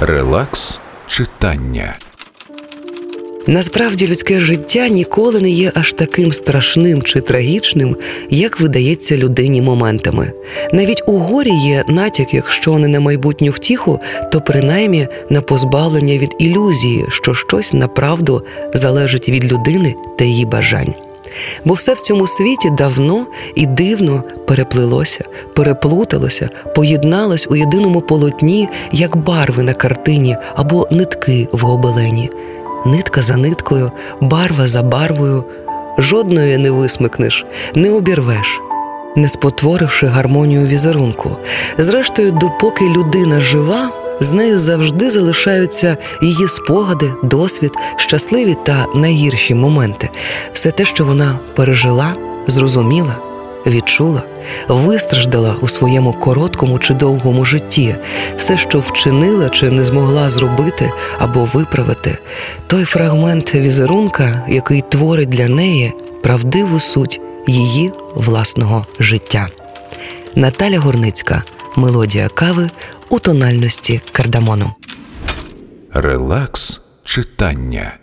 Релакс читання. Насправді людське життя ніколи не є аж таким страшним чи трагічним, як видається людині моментами. Навіть у горі є натяк, якщо не на майбутню втіху, то принаймні на позбавлення від ілюзії, що щось направду залежить від людини та її бажань. Бо все в цьому світі давно і дивно переплелося, переплуталося, поєдналось у єдиному полотні, як барви на картині або нитки в гобелені. Нитка за ниткою, барва за барвою, жодної не висмикнеш, не обірвеш, не спотворивши гармонію візерунку. Зрештою, допоки людина жива, з нею завжди залишаються її спогади, досвід, щасливі та найгірші моменти, все те, що вона пережила, зрозуміла, відчула, вистраждала у своєму короткому чи довгому житті, все, що вчинила чи не змогла зробити або виправити, той фрагмент візерунка, який творить для неї правдиву суть її власного життя. Наталя Гурницька. Мелодія кави у тональності кардамону. Релакс читання.